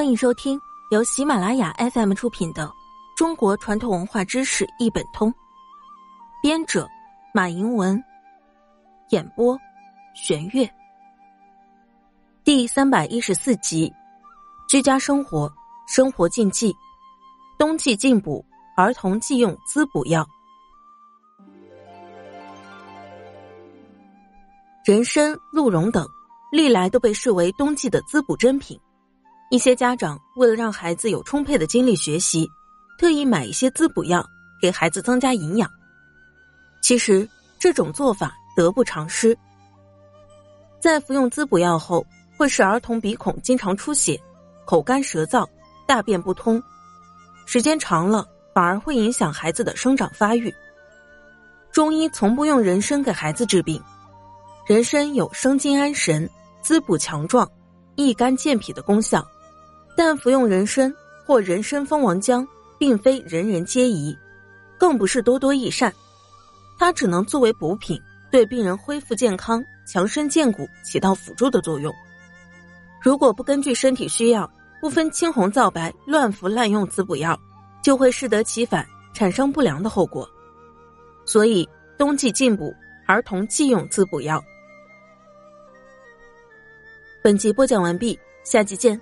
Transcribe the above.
欢迎收听由喜马拉雅 FM 出品的《中国传统文化知识一本通》，编者马迎文，演播玄月。第三百一十四集：居家生活生活禁忌，冬季进补儿童忌用滋补药。人参、鹿茸等，历来都被视为冬季的滋补珍品。一些家长为了让孩子有充沛的精力学习，特意买一些滋补药给孩子增加营养。其实这种做法得不偿失，在服用滋补药后，会使儿童鼻孔经常出血、口干舌燥、大便不通，时间长了反而会影响孩子的生长发育。中医从不用人参给孩子治病，人参有生津安神、滋补强壮、益肝健脾的功效。但服用人参或人参蜂王浆，并非人人皆宜，更不是多多益善。它只能作为补品，对病人恢复健康、强身健骨起到辅助的作用。如果不根据身体需要，不分青红皂白乱服滥用滋补药，就会适得其反，产生不良的后果。所以，冬季进补，儿童忌用滋补药。本集播讲完毕，下集见。